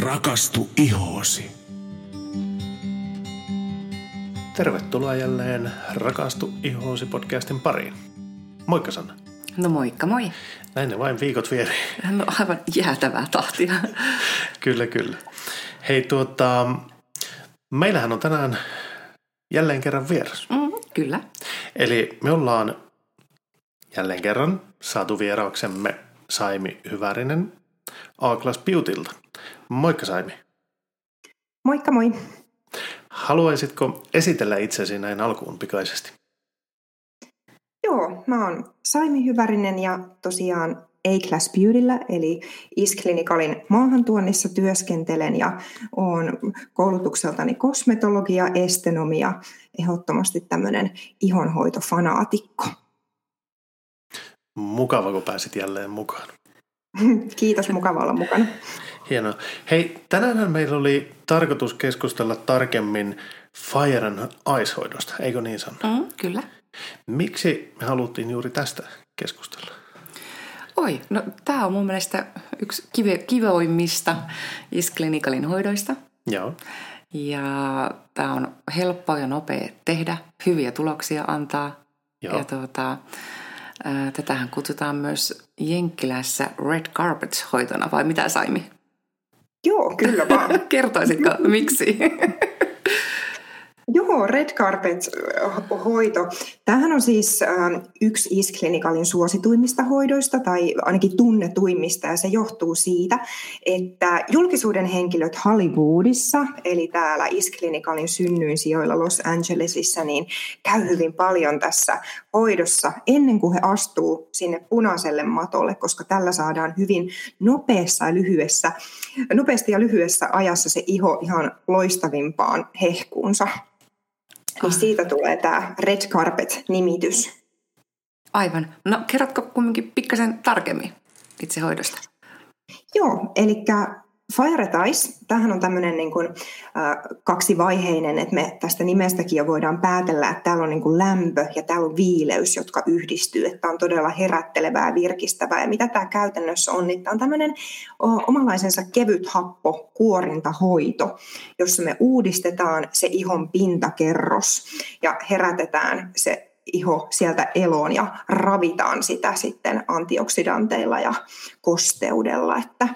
Rakastu ihoosi. Tervetuloa jälleen Rakastu ihoosi podcastin pariin. Moikka Sanna. No moikka moi. Näin ne vain viikot vieri. No aivan jäätävää tahtia. kyllä, kyllä. Hei tuota, meillähän on tänään jälleen kerran vieras. Mm, kyllä. Eli me ollaan jälleen kerran saatu vierauksemme Saimi Hyvärinen A-Class Beautylta. Moikka Saimi. Moikka moi. Haluaisitko esitellä itsesi näin alkuun pikaisesti? Joo, mä oon Saimi Hyvärinen ja tosiaan A-Class Beautyllä, eli Isklinicalin maahantuonnissa työskentelen ja oon koulutukseltani kosmetologia, estenomia, ehdottomasti tämmöinen ihonhoitofanaatikko. Mukava, kun pääsit jälleen mukaan. Kiitos, mukava olla mukana. Hienoa. Hei, tänään meillä oli tarkoitus keskustella tarkemmin Fire and Ice-hoidosta, eikö niin Sanna? Mm, kyllä. Miksi me haluttiin juuri tästä keskustella? Oi, no tämä on mun mielestä yksi kive, kivoimmista Isklinikalin hoidoista. Joo. Ja tämä on helppo ja nopea tehdä, hyviä tuloksia antaa. Joo. Ja tuota, tätähän kutsutaan myös Jenkkilässä Red Carpets-hoitona, vai mitä Saimi? Joo, kyllä vaan. Kertoisitko, miksi? Joo, Red Carpet-hoito. Tämähän on siis äh, yksi Isklinikalin suosituimmista hoidoista tai ainakin tunnetuimmista ja se johtuu siitä, että julkisuuden henkilöt Hollywoodissa, eli täällä Isklinikalin synnyinsijoilla Los Angelesissa, niin käy hyvin paljon tässä hoidossa ennen kuin he astuu sinne punaiselle matolle, koska tällä saadaan hyvin nopeassa ja lyhyessä, nopeasti ja lyhyessä ajassa se iho ihan loistavimpaan hehkuunsa. Niin siitä tulee tämä Red Carpet-nimitys. Aivan. No kerrotko kumminkin pikkasen tarkemmin itse hoidosta? Joo, eli Fire Ice, tämähän on tämmöinen niin kuin, äh, kaksivaiheinen, että me tästä nimestäkin jo voidaan päätellä, että täällä on niin kuin lämpö ja täällä on viileys, jotka yhdistyy, että on todella herättelevää ja virkistävää. Ja mitä tämä käytännössä on, niin tämä on tämmöinen o, omanlaisensa kevyt happo kuorintahoito, jossa me uudistetaan se ihon pintakerros ja herätetään se iho sieltä eloon ja ravitaan sitä sitten antioksidanteilla ja kosteudella, että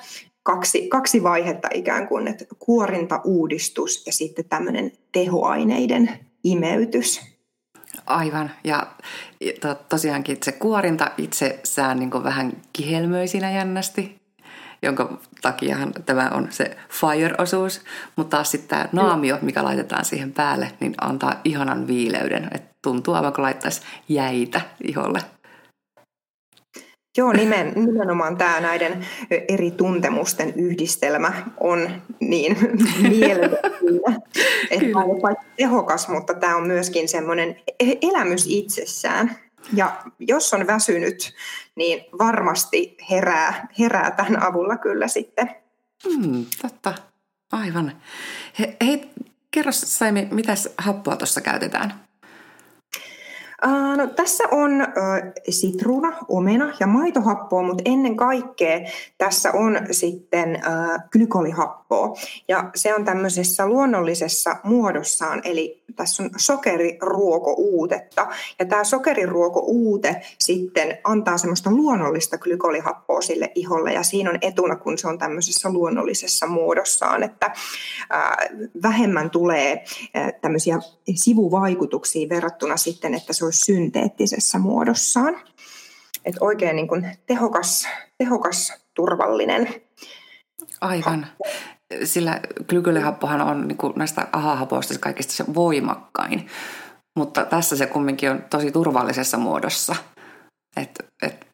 kaksi, kaksi vaihetta ikään kuin, että kuorintauudistus ja sitten tämmöinen tehoaineiden imeytys. Aivan, ja to, tosiaankin se kuorinta itsessään niin vähän kihelmöi siinä jännästi, jonka takiahan tämä on se fire-osuus, mutta taas sitten tämä naamio, mikä laitetaan siihen päälle, niin antaa ihanan viileyden, että tuntuu aivan kuin laittaisi jäitä iholle. Joo, nimen, nimenomaan tämä näiden eri tuntemusten yhdistelmä on niin mieletön, että tämä on paitsi tehokas, mutta tämä on myöskin semmoinen elämys itsessään. Ja jos on väsynyt, niin varmasti herää, herää tämän avulla kyllä sitten. Hmm, totta, aivan. He, hei, kerro Saimi, mitä happoa tuossa käytetään? No, tässä on sitruuna, omena ja maitohappoa, mutta ennen kaikkea tässä on sitten glykolihappoa. Ja se on tämmöisessä luonnollisessa muodossaan, eli tässä on sokeriruokouutetta. Ja tämä sokeriruokouute sitten antaa semmoista luonnollista glykolihappoa sille iholle, ja siinä on etuna, kun se on tämmöisessä luonnollisessa muodossaan, että vähemmän tulee tämmöisiä sivuvaikutuksia verrattuna sitten, että se olisi synteettisessä muodossaan. Et oikein niin kuin tehokas, tehokas, turvallinen. Aivan. Sillä glykylihappohan on niin kuin näistä ahahapoista kaikista se voimakkain, mutta tässä se kumminkin on tosi turvallisessa muodossa. Et, et,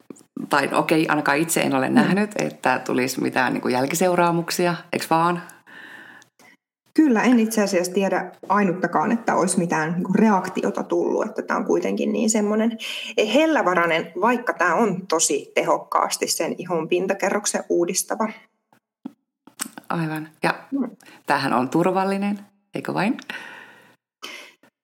tai okei, okay, ainakaan itse en ole nähnyt, että tulisi mitään niin kuin jälkiseuraamuksia, eikö vaan? Kyllä, en itse asiassa tiedä ainuttakaan, että olisi mitään niin reaktiota tullut, että tämä on kuitenkin niin semmoinen hellävarainen, vaikka tämä on tosi tehokkaasti sen ihon pintakerroksen uudistava. Aivan. Ja tämähän on turvallinen, eikö vain?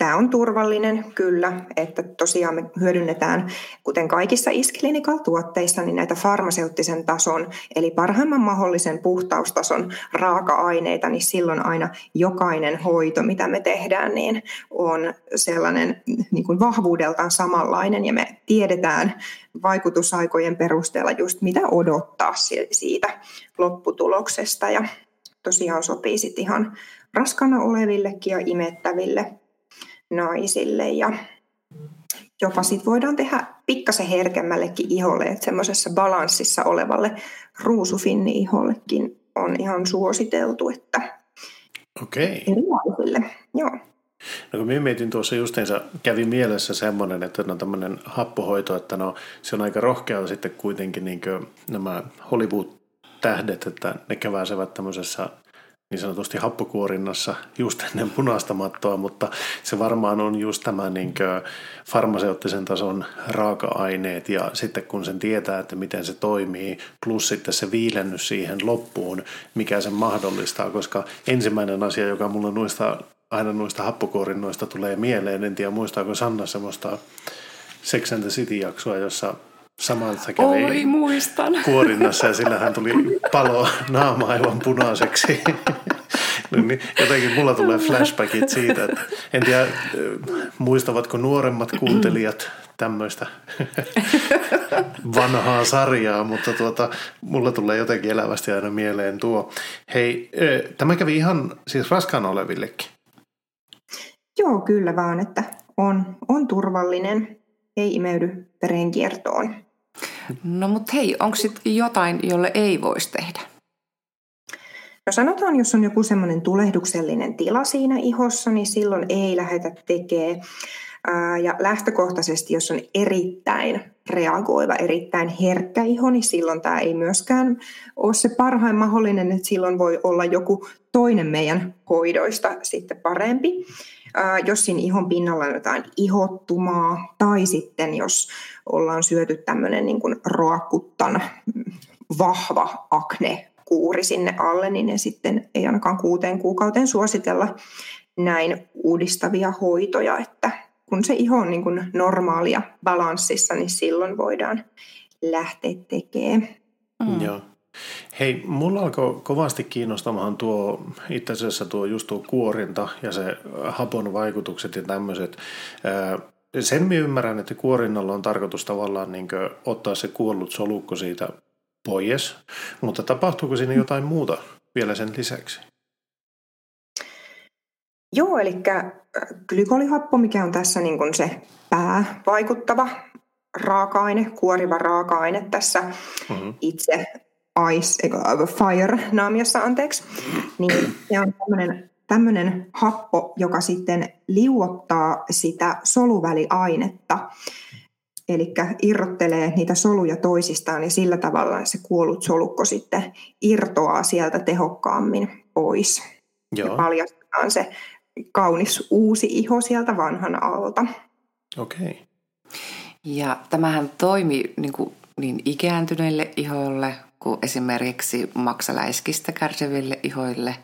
Tämä on turvallinen, kyllä, että tosiaan me hyödynnetään, kuten kaikissa isklinikal-tuotteissa, niin näitä farmaseuttisen tason, eli parhaimman mahdollisen puhtaustason raaka-aineita, niin silloin aina jokainen hoito, mitä me tehdään, niin on sellainen niin kuin vahvuudeltaan samanlainen, ja me tiedetään vaikutusaikojen perusteella just mitä odottaa siitä lopputuloksesta, ja tosiaan sopii sitten ihan raskana olevillekin ja imettäville naisille ja jopa sit voidaan tehdä pikkasen herkemmällekin iholle, että semmoisessa balanssissa olevalle ruusufinni-ihollekin on ihan suositeltu, että Okei. erilaisille. Joo. No kun minä mietin tuossa justiinsa, kävi mielessä semmoinen, että no tämmöinen happohoito, että no se on aika rohkeaa sitten kuitenkin niin nämä Hollywood-tähdet, että ne käväisevät tämmöisessä niin sanotusti happokuorinnassa just ennen punaista mattoa, mutta se varmaan on just tämä niin farmaseuttisen tason raaka-aineet ja sitten kun sen tietää, että miten se toimii, plus sitten se viilennys siihen loppuun, mikä sen mahdollistaa, koska ensimmäinen asia, joka mulla noista, aina noista happokuorinnoista tulee mieleen, en tiedä muistaako Sanna semmoista Sex and the City-jaksoa, jossa Samantha kävi Oi, muistan. kuorinnassa ja sillä hän tuli palo naama aivan punaiseksi. No niin, jotenkin mulla tulee flashbackit siitä, että en tiedä muistavatko nuoremmat kuuntelijat tämmöistä vanhaa sarjaa, mutta tuota, mulla tulee jotenkin elävästi aina mieleen tuo. Hei, tämä kävi ihan siis raskaana olevillekin. Joo, kyllä vaan, että on, on turvallinen, ei imeydy verenkiertoon. No mutta hei, onko sitten jotain, jolle ei voisi tehdä? No sanotaan, jos on joku semmoinen tulehduksellinen tila siinä ihossa, niin silloin ei lähdetä tekemään. Ja lähtökohtaisesti, jos on erittäin reagoiva, erittäin herkkä iho, niin silloin tämä ei myöskään ole se parhain mahdollinen, että silloin voi olla joku toinen meidän hoidoista sitten parempi. Jos siinä ihon pinnalla on jotain ihottumaa, tai sitten jos ollaan syöty tämmöinen niin kuin roakuttan vahva akne kuuri sinne alle, niin ne sitten ei ainakaan kuuteen kuukauteen suositella näin uudistavia hoitoja, että kun se iho on niin kuin normaalia balanssissa, niin silloin voidaan lähteä tekemään. Mm. Joo. Hei, mulla alkoi kovasti kiinnostamaan tuo, itse asiassa tuo just tuo kuorinta ja se hapon vaikutukset ja tämmöiset. Sen minä ymmärrän, että kuorinnalla on tarkoitus tavallaan niin ottaa se kuollut solukko siitä pois, mutta tapahtuuko siinä jotain muuta vielä sen lisäksi? Joo, eli glykolihappo, mikä on tässä niin kuin se päävaikuttava raaka-aine, kuoriva raaka-aine tässä mm-hmm. itse ice, fire-naamiossa, anteeksi, niin se on tämmöinen, tämmöinen happo, joka sitten liuottaa sitä soluväliainetta, eli irrottelee niitä soluja toisistaan ja sillä tavalla se kuollut solukko sitten irtoaa sieltä tehokkaammin pois. Joo. Ja paljastetaan se kaunis uusi iho sieltä vanhan alta. Okei. Okay. Ja tämähän toimi niin, kuin, niin ikääntyneille ihoille kuin esimerkiksi maksaläiskistä kärsiville ihoille.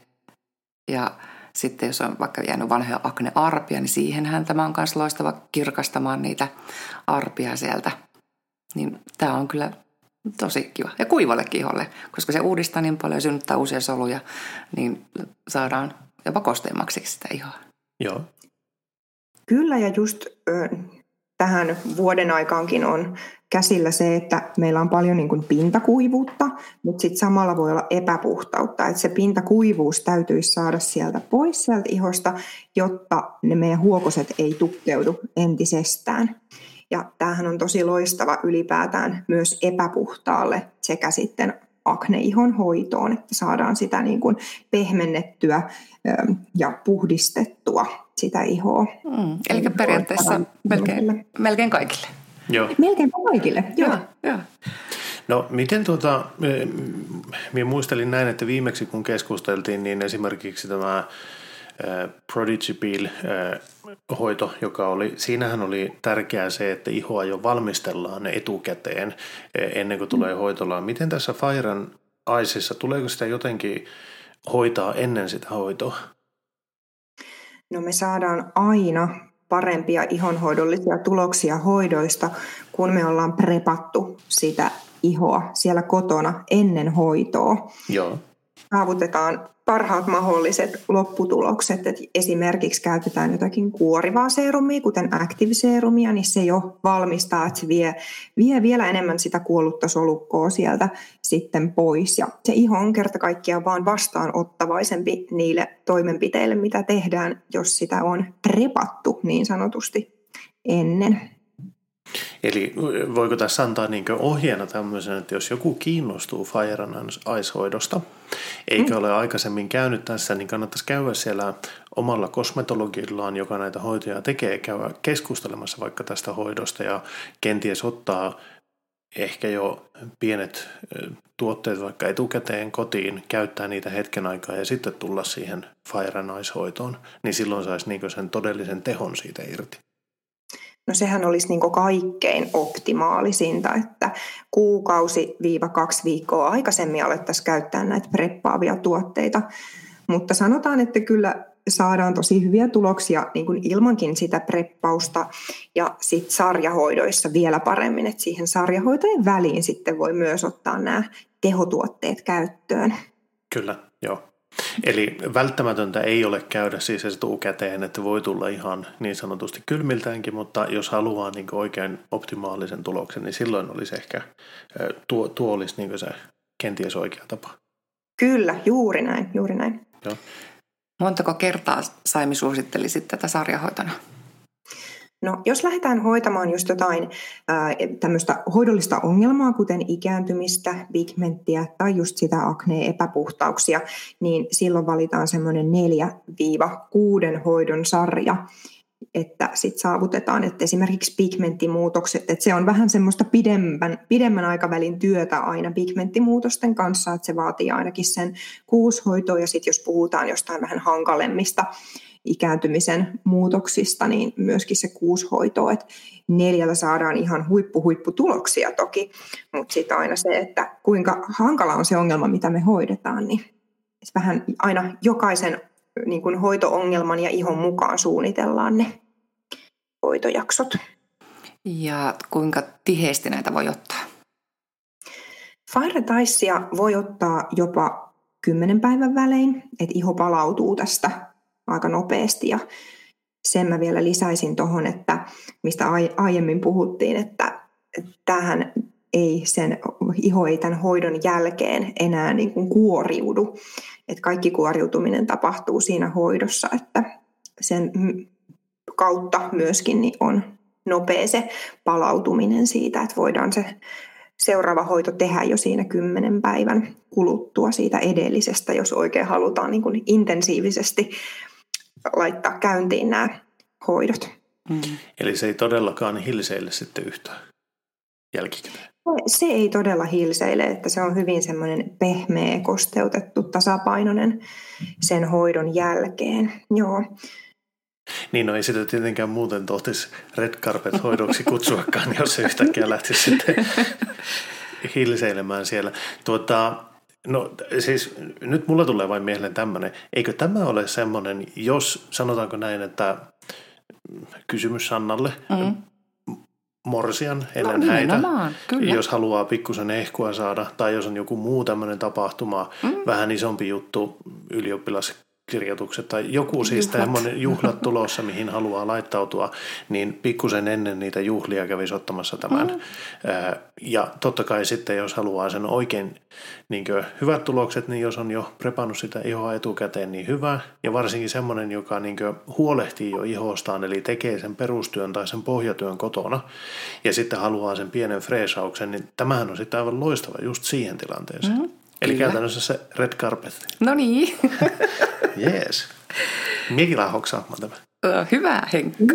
Ja sitten jos on vaikka jäänyt vanhoja aknearpia, niin siihenhän tämä on myös loistava kirkastamaan niitä arpia sieltä. Niin tämä on kyllä tosi kiva. Ja kuivalle iholle, koska se uudistaa niin paljon ja synnyttää uusia soluja, niin saadaan jopa kosteimmaksi sitä ihoa. Joo. Kyllä ja just tähän vuoden aikaankin on käsillä se, että meillä on paljon niin kuin pintakuivuutta, mutta sitten samalla voi olla epäpuhtautta. Että se pintakuivuus täytyisi saada sieltä pois sieltä ihosta, jotta ne meidän huokoset ei tukkeudu entisestään. Ja tämähän on tosi loistava ylipäätään myös epäpuhtaalle sekä sitten akneihon hoitoon, että saadaan sitä niin kuin pehmennettyä ja puhdistettua sitä ihoa. Mm, eli periaatteessa melkein, melkein kaikille. Joo. Melkein kaikille, joo. joo, joo. No miten tuota, minä muistelin näin, että viimeksi kun keskusteltiin, niin esimerkiksi tämä Prodigy Peel hoito, joka oli, siinähän oli tärkeää se, että ihoa jo valmistellaan etukäteen ennen kuin tulee hoitolaan. Miten tässä Firen Aisissa, tuleeko sitä jotenkin hoitaa ennen sitä hoitoa? No me saadaan aina parempia ihonhoidollisia tuloksia hoidoista, kun me ollaan prepattu sitä ihoa siellä kotona ennen hoitoa. Joo. Saavutetaan parhaat mahdolliset lopputulokset. Et esimerkiksi käytetään jotakin kuorivaa seerumia, kuten active seerumia, niin se jo valmistaa, että se vie, vie vielä enemmän sitä kuollutta solukkoa sieltä sitten pois. Ja se iho on kerta kaikkiaan vaan vastaanottavaisempi niille toimenpiteille, mitä tehdään, jos sitä on prepattu niin sanotusti ennen. Eli voiko tässä antaa niin ohjeena tämmöisen, että jos joku kiinnostuu Fire and Ice-hoidosta, eikä mm. ole aikaisemmin käynyt tässä, niin kannattaisi käydä siellä omalla kosmetologillaan, joka näitä hoitoja tekee, käydä keskustelemassa vaikka tästä hoidosta ja kenties ottaa ehkä jo pienet tuotteet vaikka etukäteen kotiin, käyttää niitä hetken aikaa ja sitten tulla siihen Fire and Ice-hoitoon, niin silloin saisi niin sen todellisen tehon siitä irti. No sehän olisi niin kaikkein optimaalisinta, että kuukausi-kaksi viikkoa aikaisemmin alettaisiin käyttää näitä preppaavia tuotteita. Mutta sanotaan, että kyllä saadaan tosi hyviä tuloksia niin kuin ilmankin sitä preppausta ja sitten sarjahoidoissa vielä paremmin, että siihen sarjahoitojen väliin sitten voi myös ottaa nämä tehotuotteet käyttöön. Kyllä, joo. Eli välttämätöntä ei ole käydä siis etukäteen, että voi tulla ihan niin sanotusti kylmiltäänkin, mutta jos haluaa niin oikein optimaalisen tuloksen, niin silloin olisi ehkä tuo, tuo olisi niin se kenties oikea tapa. Kyllä, juuri näin, juuri näin. Joo. Montako kertaa Saimi suosittelisit tätä sarjahoitona? No, jos lähdetään hoitamaan just jotain tämmöistä hoidollista ongelmaa, kuten ikääntymistä, pigmenttiä tai just sitä akneen epäpuhtauksia, niin silloin valitaan semmoinen 4-6 hoidon sarja, että sitten saavutetaan, että esimerkiksi pigmenttimuutokset, että se on vähän semmoista pidemmän, pidemmän aikavälin työtä aina pigmenttimuutosten kanssa, että se vaatii ainakin sen kuusi hoitoa ja sitten jos puhutaan jostain vähän hankalemmista ikääntymisen muutoksista, niin myöskin se kuushoito, että neljällä saadaan ihan huippu huipputuloksia toki, mutta sitten aina se, että kuinka hankala on se ongelma, mitä me hoidetaan, niin vähän aina jokaisen niin kuin hoitoongelman ja ihon mukaan suunnitellaan ne hoitojaksot. Ja kuinka tiheesti näitä voi ottaa? Fire voi ottaa jopa kymmenen päivän välein, että iho palautuu tästä aika nopeasti. Ja sen mä vielä lisäisin tuohon, että mistä aiemmin puhuttiin, että tähän ei sen, iho ei tämän hoidon jälkeen enää niin kuin kuoriudu. Että kaikki kuoriutuminen tapahtuu siinä hoidossa, että sen kautta myöskin niin on nopea se palautuminen siitä, että voidaan se seuraava hoito tehdä jo siinä kymmenen päivän kuluttua siitä edellisestä, jos oikein halutaan niin kuin intensiivisesti laittaa käyntiin nämä hoidot. Mm. Eli se ei todellakaan hilseille sitten yhtään jälkikäteen? Se ei todella hilseile, että se on hyvin semmoinen pehmeä, kosteutettu, tasapainoinen sen hoidon jälkeen. Joo. Niin, no ei sitä tietenkään muuten tohtisi red carpet hoidoksi kutsuakaan, jos se yhtäkkiä lähtisi sitten hilseilemään siellä. Tuota, No siis nyt mulla tulee vain mieleen tämmöinen. Eikö tämä ole semmoinen, jos sanotaanko näin, että kysymys Sannalle, mm. Morsian ennen no, häitä, kyllä. jos haluaa pikkusen ehkua saada, tai jos on joku muu tämmöinen tapahtuma, mm. vähän isompi juttu, ylioppilas kirjoitukset tai joku siis tämmöinen juhlat tulossa, mihin haluaa laittautua, niin pikkusen ennen niitä juhlia kävisi ottamassa tämän. Mm. Ja totta kai sitten, jos haluaa sen oikein niin hyvät tulokset, niin jos on jo prepannut sitä ihoa etukäteen, niin hyvä. Ja varsinkin semmoinen, joka niin huolehtii jo ihostaan, eli tekee sen perustyön tai sen pohjatyön kotona, ja sitten haluaa sen pienen freesauksen, niin tämähän on sitten aivan loistava just siihen tilanteeseen. Mm. Eli Kyllä. käytännössä se red carpet. No niin. Jees. Millä hoksaamaan tämä? Hyvä Henkka.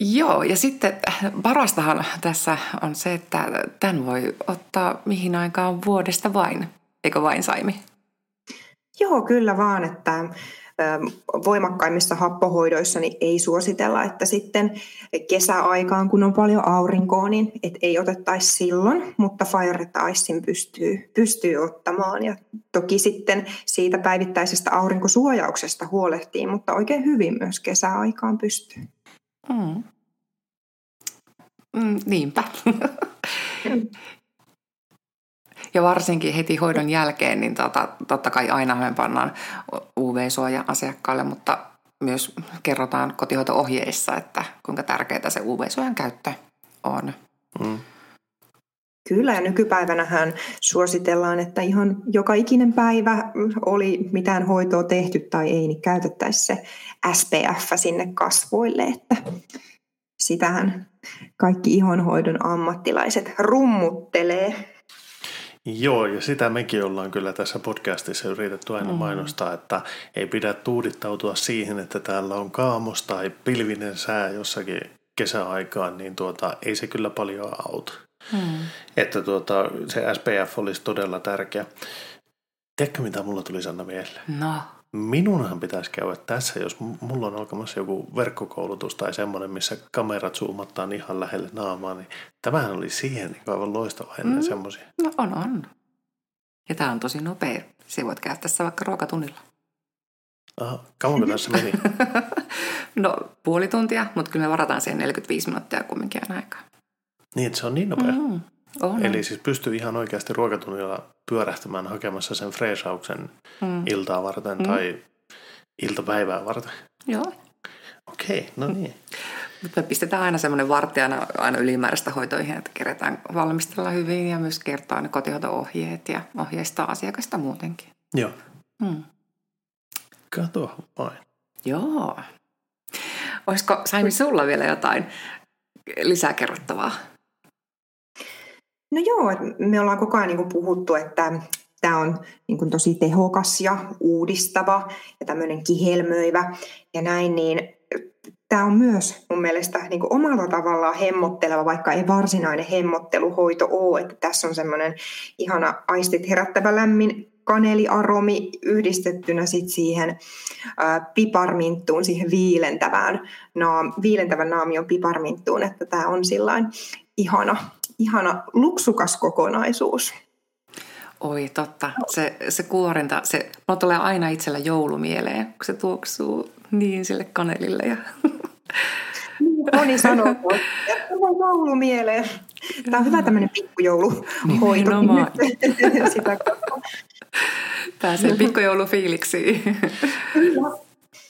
Joo, ja sitten parastahan tässä on se, että tämän voi ottaa mihin aikaan vuodesta vain, eikö vain Saimi? Joo, kyllä vaan, että voimakkaimmissa happohoidoissa niin ei suositella, että sitten kesäaikaan, kun on paljon aurinkoa, niin et ei otettaisi silloin, mutta Fire Icein pystyy, pystyy ottamaan. Ja toki sitten siitä päivittäisestä aurinkosuojauksesta huolehtii, mutta oikein hyvin myös kesäaikaan pystyy. Mm. Mm, niinpä. Ja varsinkin heti hoidon jälkeen, niin tota, totta kai aina me pannaan UV-suoja asiakkaalle, mutta myös kerrotaan kotihoito-ohjeissa, että kuinka tärkeää se UV-suojan käyttö on. Mm. Kyllä, ja nykypäivänähän suositellaan, että ihan joka ikinen päivä oli mitään hoitoa tehty tai ei, niin käytettäisiin se SPF sinne kasvoille, että sitähän kaikki ihonhoidon ammattilaiset rummuttelee. Joo, ja sitä mekin ollaan kyllä tässä podcastissa yritetty aina mm. mainostaa, että ei pidä tuudittautua siihen, että täällä on kaamos tai pilvinen sää jossakin kesäaikaan, niin tuota, ei se kyllä paljon auta. Mm. Että tuota, se SPF olisi todella tärkeä. Tiedätkö, mitä mulla tuli Sanna mieleen? No. Minunhan pitäisi käydä tässä, jos mulla on alkamassa joku verkkokoulutus tai semmoinen, missä kamerat zoomataan ihan lähelle naamaa, niin tämähän oli siihen niin aivan loistava ennen mm. semmoisia. No on, on. Ja tämä on tosi nopea. Se voit käyttää tässä vaikka ruokatunnilla. Aha, kauanko tässä meni? no puoli tuntia, mutta kyllä me varataan siihen 45 minuuttia kumminkin aikaa. Niin, että se on niin nopea. Mm, on. Eli siis pystyy ihan oikeasti ruokatunnilla pyörähtämään hakemassa sen freesauksen mm. iltaa varten mm. tai iltapäivää varten. Joo. Okei, okay, no niin. Mutta me pistetään aina semmoinen vartti aina, aina ylimääräistä hoitoihin, että kerätään valmistella hyvin ja myös kertoa ne kotihoito-ohjeet ja ohjeistaa asiakasta muutenkin. Joo. Mm. Kato vain. Joo. Olisiko Saimi sulla vielä jotain lisää kerrottavaa? No joo, me ollaan koko ajan niin puhuttu, että tämä on niin kuin tosi tehokas ja uudistava ja tämmöinen kihelmöivä ja näin, niin tämä on myös mun mielestä niin kuin omalla tavallaan hemmotteleva, vaikka ei varsinainen hemmotteluhoito ole, että tässä on semmoinen ihana aistit herättävä lämmin kaneliaromi yhdistettynä sit siihen ä, piparminttuun, siihen viilentävään, naam, viilentävän naamion piparminttuun, että tämä on sillain ihana ihana luksukas kokonaisuus. Oi totta, se, se kuorinta, se, mulla tulee aina itsellä joulumieleen, kun se tuoksuu niin sille kanelille. Ja... Niin, moni sanoo, että tulee joulumieleen. Tämä on hyvä tämmöinen pikkujouluhoito. Sitä Pääsee pikkujoulufiiliksiin.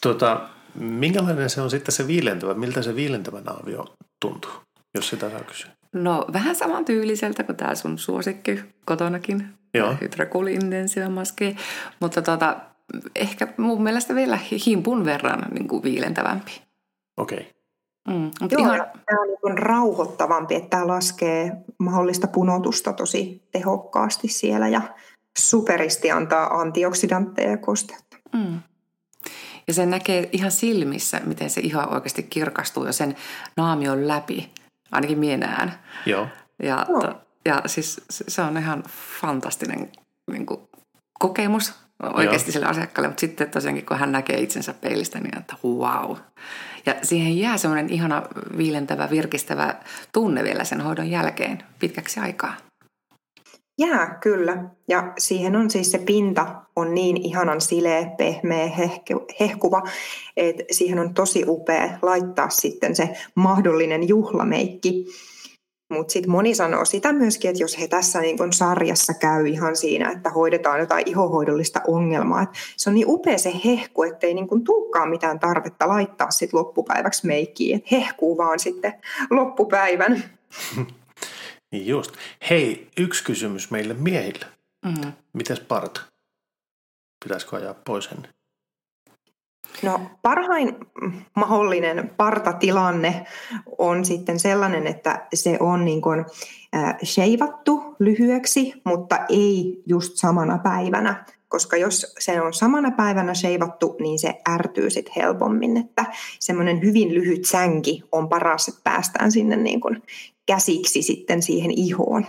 Tuota, minkälainen se on sitten se viilentävä? Miltä se viilentävä naavio tuntuu, jos sitä saa kysyä? No vähän saman tyyliseltä kuin tämä sun suosikki kotonakin. Joo. Hydrocool Intensive maski. Mutta tota, ehkä mun mielestä vielä himpun verran niin kuin viilentävämpi. Okei. Okay. Mm, Joo, ihan... tämä on niin rauhoittavampi, että tämä laskee mahdollista punotusta tosi tehokkaasti siellä ja superisti antaa antioksidantteja ja kosteutta. Mm. Ja se näkee ihan silmissä, miten se ihan oikeasti kirkastuu jo sen naamion läpi ainakin minä Joo. Ja, to, ja siis se on ihan fantastinen niin kuin, kokemus oikeasti Joo. sille asiakkaalle, mutta sitten tosiaankin kun hän näkee itsensä peilistä, niin että wow. Ja siihen jää semmoinen ihana viilentävä, virkistävä tunne vielä sen hoidon jälkeen pitkäksi aikaa. Jää, kyllä. Ja siihen on siis se pinta on niin ihanan sileä, pehmeä, hehku, hehkuva, että siihen on tosi upea laittaa sitten se mahdollinen juhlameikki. Mutta sitten moni sanoo sitä myöskin, että jos he tässä niin kun sarjassa käy ihan siinä, että hoidetaan jotain ihohoidollista ongelmaa, että se on niin upea se hehku, ettei niin kun tulekaan mitään tarvetta laittaa sit loppupäiväksi meikkiä, että hehkuu vaan sitten loppupäivän. Just. Hei, yksi kysymys meille miehille. Mm. Mites parta? Pitäisikö ajaa pois ennen? No parhain mahdollinen partatilanne on sitten sellainen, että se on niin kuin sheivattu lyhyeksi, mutta ei just samana päivänä. Koska jos se on samana päivänä sheivattu, niin se ärtyy sitten helpommin. Että semmoinen hyvin lyhyt sänki on paras, että päästään sinne niin kuin käsiksi sitten siihen ihoon.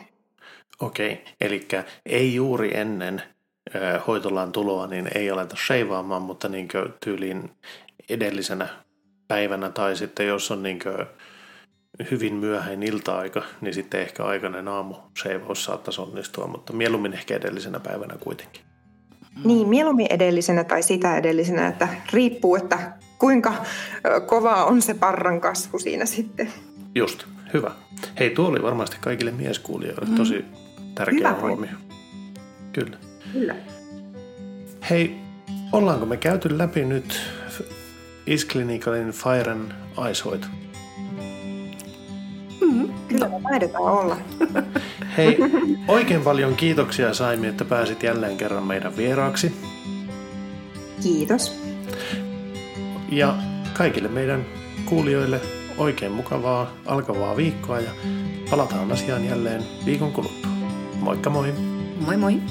Okei, eli ei juuri ennen hoitolaan tuloa, niin ei aleta sheivaamaan, mutta niin tyyliin edellisenä päivänä tai sitten jos on niin hyvin myöhäin ilta-aika, niin sitten ehkä aikainen aamu sheivaus saattaisi onnistua, mutta mieluummin ehkä edellisenä päivänä kuitenkin. Niin, mieluummin edellisenä tai sitä edellisenä, että riippuu, että kuinka kova on se parran kasvu siinä sitten. Just, hyvä. Hei, tuo oli varmasti kaikille mieskuulijoille mm. tosi tärkeä hyvä huomio. Kyllä. Kyllä. Hei, ollaanko me käyty läpi nyt Isklinikalin Firen aishoito? Mm, kyllä me taidetaan olla. Hei, oikein paljon kiitoksia Saimi, että pääsit jälleen kerran meidän vieraaksi. Kiitos. Ja kaikille meidän kuulijoille oikein mukavaa alkavaa viikkoa ja palataan asiaan jälleen viikon kuluttua. Moikka moi! Moi moi!